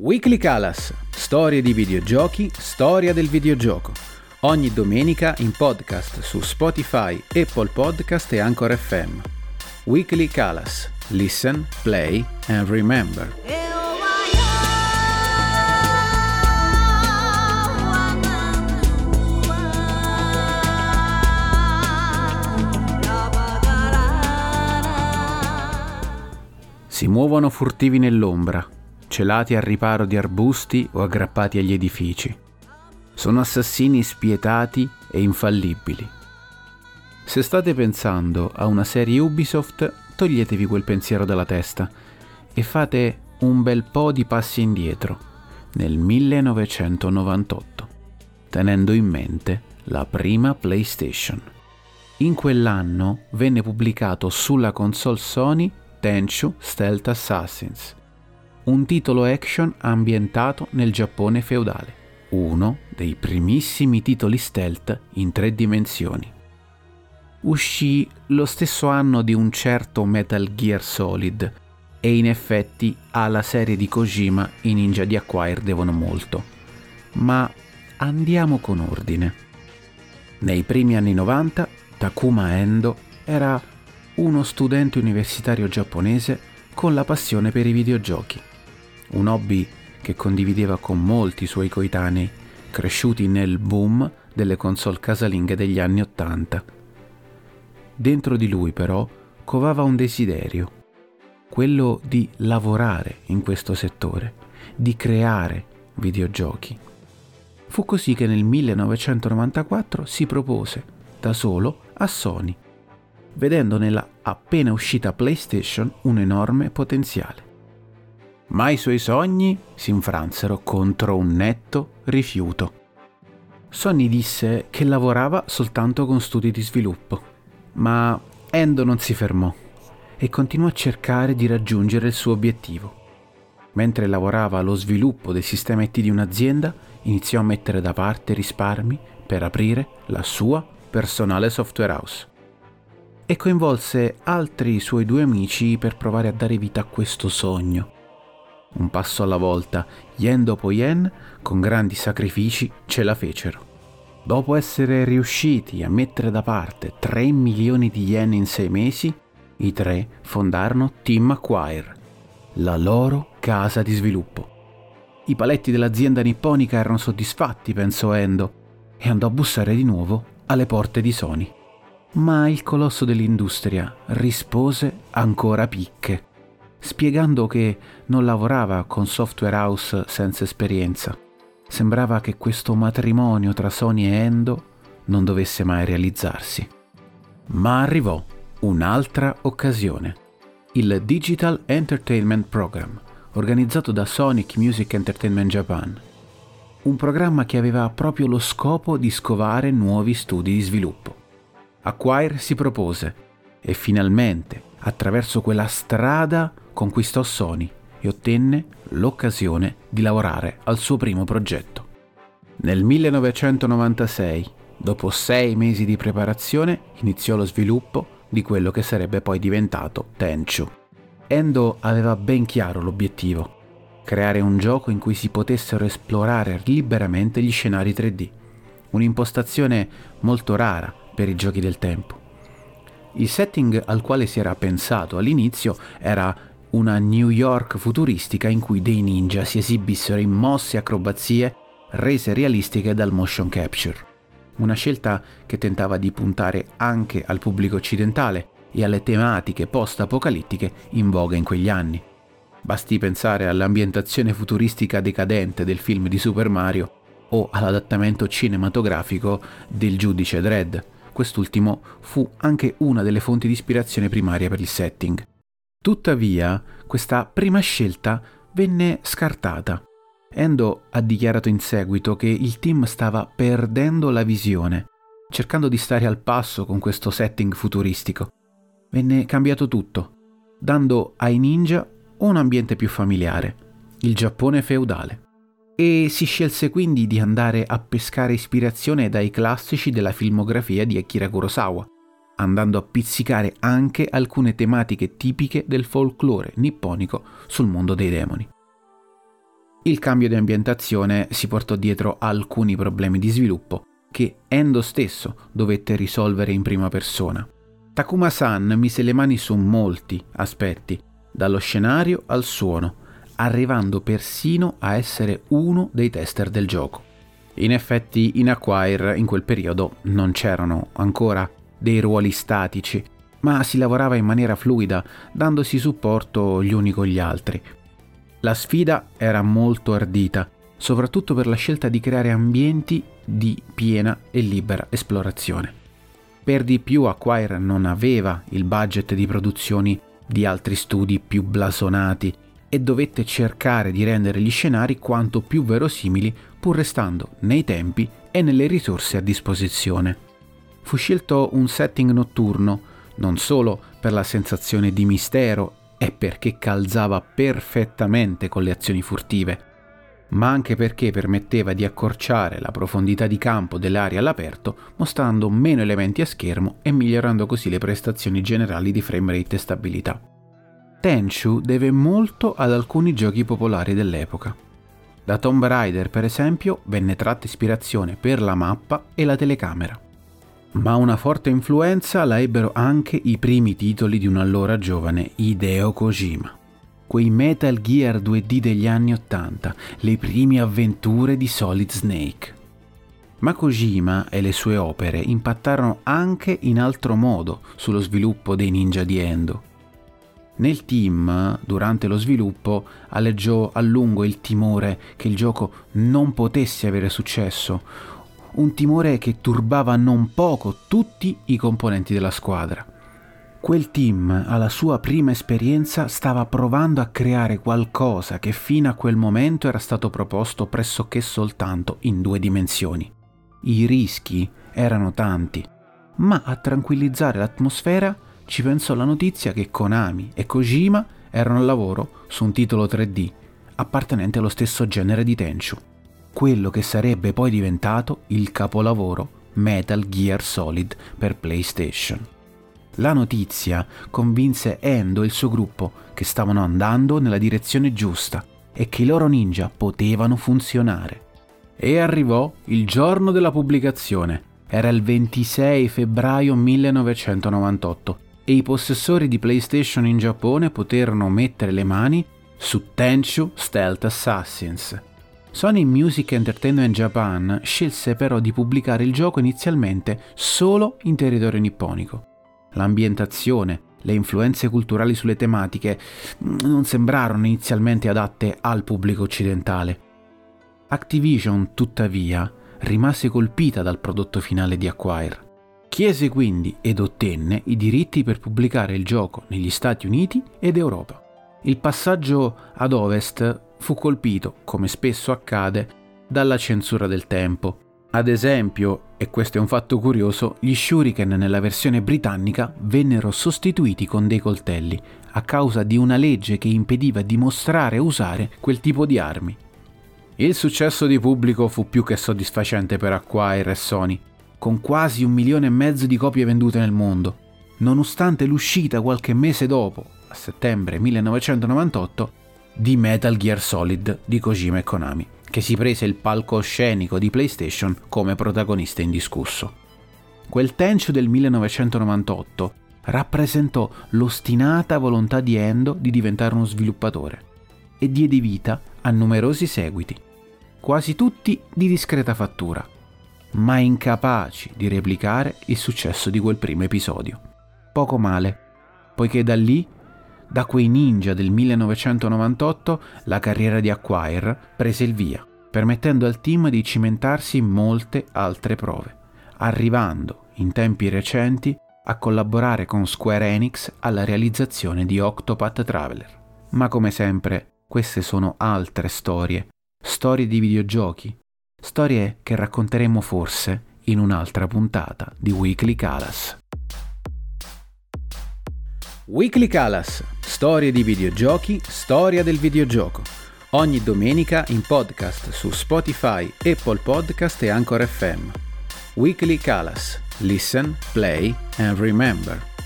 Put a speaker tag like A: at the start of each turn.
A: Weekly Calas, storie di videogiochi, storia del videogioco. Ogni domenica in podcast su Spotify, Apple Podcast e Anchor FM. Weekly Calas. Listen, play and remember. Si muovono furtivi nell'ombra, celati al riparo di arbusti o aggrappati agli edifici. Sono assassini spietati e infallibili. Se state pensando a una serie Ubisoft, toglietevi quel pensiero dalla testa e fate un bel po' di passi indietro, nel 1998, tenendo in mente la prima PlayStation. In quell'anno venne pubblicato sulla console Sony Tenchu Stealth Assassins, un titolo action ambientato nel Giappone feudale, uno dei primissimi titoli stealth in tre dimensioni. Uscì lo stesso anno di un certo Metal Gear Solid e in effetti alla serie di Kojima i ninja di Acquire devono molto. Ma andiamo con ordine. Nei primi anni 90 Takuma Endo era uno studente universitario giapponese con la passione per i videogiochi, un hobby che condivideva con molti suoi coetanei, cresciuti nel boom delle console casalinghe degli anni Ottanta. Dentro di lui però covava un desiderio, quello di lavorare in questo settore, di creare videogiochi. Fu così che nel 1994 si propose, da solo, a Sony vedendo nella appena uscita PlayStation un enorme potenziale. Ma i suoi sogni si infransero contro un netto rifiuto. Sony disse che lavorava soltanto con studi di sviluppo, ma Endo non si fermò e continuò a cercare di raggiungere il suo obiettivo. Mentre lavorava allo sviluppo del sistema IT di un'azienda, iniziò a mettere da parte risparmi per aprire la sua personale software house e coinvolse altri suoi due amici per provare a dare vita a questo sogno. Un passo alla volta, yen dopo yen, con grandi sacrifici, ce la fecero. Dopo essere riusciti a mettere da parte 3 milioni di yen in 6 mesi, i tre fondarono Team Acquire, la loro casa di sviluppo. I paletti dell'azienda nipponica erano soddisfatti, pensò Endo, e andò a bussare di nuovo alle porte di Sony ma il colosso dell'industria rispose ancora picche, spiegando che non lavorava con software house senza esperienza. Sembrava che questo matrimonio tra Sony e Endo non dovesse mai realizzarsi. Ma arrivò un'altra occasione. Il Digital Entertainment Program, organizzato da Sonic Music Entertainment Japan. Un programma che aveva proprio lo scopo di scovare nuovi studi di sviluppo. Acquire si propose e finalmente, attraverso quella strada, conquistò Sony e ottenne l'occasione di lavorare al suo primo progetto. Nel 1996, dopo sei mesi di preparazione, iniziò lo sviluppo di quello che sarebbe poi diventato Tenchu. Endo aveva ben chiaro l'obiettivo, creare un gioco in cui si potessero esplorare liberamente gli scenari 3D, un'impostazione molto rara per i giochi del tempo. Il setting al quale si era pensato all'inizio era una New York futuristica in cui dei ninja si esibissero in mosse acrobazie rese realistiche dal motion capture. Una scelta che tentava di puntare anche al pubblico occidentale e alle tematiche post-apocalittiche in voga in quegli anni. Basti pensare all'ambientazione futuristica decadente del film di Super Mario o all'adattamento cinematografico del giudice Dredd quest'ultimo fu anche una delle fonti di ispirazione primaria per il setting. Tuttavia, questa prima scelta venne scartata. Endo ha dichiarato in seguito che il team stava perdendo la visione, cercando di stare al passo con questo setting futuristico. Venne cambiato tutto, dando ai ninja un ambiente più familiare, il Giappone feudale e si scelse quindi di andare a pescare ispirazione dai classici della filmografia di Akira Kurosawa, andando a pizzicare anche alcune tematiche tipiche del folklore nipponico sul mondo dei demoni. Il cambio di ambientazione si portò dietro alcuni problemi di sviluppo che Endo stesso dovette risolvere in prima persona. Takuma-san mise le mani su molti aspetti, dallo scenario al suono, arrivando persino a essere uno dei tester del gioco. In effetti in Acquire in quel periodo non c'erano ancora dei ruoli statici, ma si lavorava in maniera fluida, dandosi supporto gli uni con gli altri. La sfida era molto ardita, soprattutto per la scelta di creare ambienti di piena e libera esplorazione. Per di più Acquire non aveva il budget di produzioni di altri studi più blasonati e dovette cercare di rendere gli scenari quanto più verosimili pur restando nei tempi e nelle risorse a disposizione. Fu scelto un setting notturno non solo per la sensazione di mistero e perché calzava perfettamente con le azioni furtive, ma anche perché permetteva di accorciare la profondità di campo delle aree all'aperto, mostrando meno elementi a schermo e migliorando così le prestazioni generali di framerate e stabilità. Tenchu deve molto ad alcuni giochi popolari dell'epoca. Da Tomb Raider, per esempio, venne tratta ispirazione per la mappa e la telecamera. Ma una forte influenza la ebbero anche i primi titoli di un allora giovane Hideo Kojima quei Metal Gear 2D degli anni Ottanta, le prime avventure di Solid Snake. Ma Kojima e le sue opere impattarono anche in altro modo sullo sviluppo dei ninja di Endo. Nel team, durante lo sviluppo, alleggiò a lungo il timore che il gioco non potesse avere successo, un timore che turbava non poco tutti i componenti della squadra. Quel team, alla sua prima esperienza, stava provando a creare qualcosa che fino a quel momento era stato proposto pressoché soltanto in due dimensioni. I rischi erano tanti, ma a tranquillizzare l'atmosfera ci pensò la notizia che Konami e Kojima erano al lavoro su un titolo 3D appartenente allo stesso genere di Tenchu, quello che sarebbe poi diventato il capolavoro Metal Gear Solid per PlayStation. La notizia convinse Endo e il suo gruppo che stavano andando nella direzione giusta e che i loro ninja potevano funzionare. E arrivò il giorno della pubblicazione. Era il 26 febbraio 1998 e i possessori di PlayStation in Giappone poterono mettere le mani su Tenchu Stealth Assassins. Sony Music Entertainment Japan scelse però di pubblicare il gioco inizialmente solo in territorio nipponico l'ambientazione, le influenze culturali sulle tematiche mm, non sembrarono inizialmente adatte al pubblico occidentale. Activision, tuttavia, rimase colpita dal prodotto finale di Acquire. Chiese quindi ed ottenne i diritti per pubblicare il gioco negli Stati Uniti ed Europa. Il passaggio ad ovest fu colpito, come spesso accade, dalla censura del tempo ad esempio, e questo è un fatto curioso, gli shuriken nella versione britannica vennero sostituiti con dei coltelli, a causa di una legge che impediva di mostrare e usare quel tipo di armi. Il successo di pubblico fu più che soddisfacente per Acquire e Sony, con quasi un milione e mezzo di copie vendute nel mondo, nonostante l'uscita qualche mese dopo, a settembre 1998, di Metal Gear Solid di Kojima e Konami che si prese il palcoscenico di PlayStation come protagonista indiscusso. Quel Tenchu del 1998 rappresentò l'ostinata volontà di Endo di diventare uno sviluppatore e diede vita a numerosi seguiti, quasi tutti di discreta fattura, ma incapaci di replicare il successo di quel primo episodio. Poco male, poiché da lì da quei ninja del 1998 la carriera di Acquire prese il via, permettendo al team di cimentarsi in molte altre prove, arrivando in tempi recenti a collaborare con Square Enix alla realizzazione di Octopath Traveler. Ma come sempre, queste sono altre storie, storie di videogiochi, storie che racconteremo forse in un'altra puntata di Weekly Calas. Weekly Calas, storie di videogiochi, storia del videogioco. Ogni domenica in podcast su Spotify, Apple Podcast e Anchor FM. Weekly Calas. Listen, play and remember.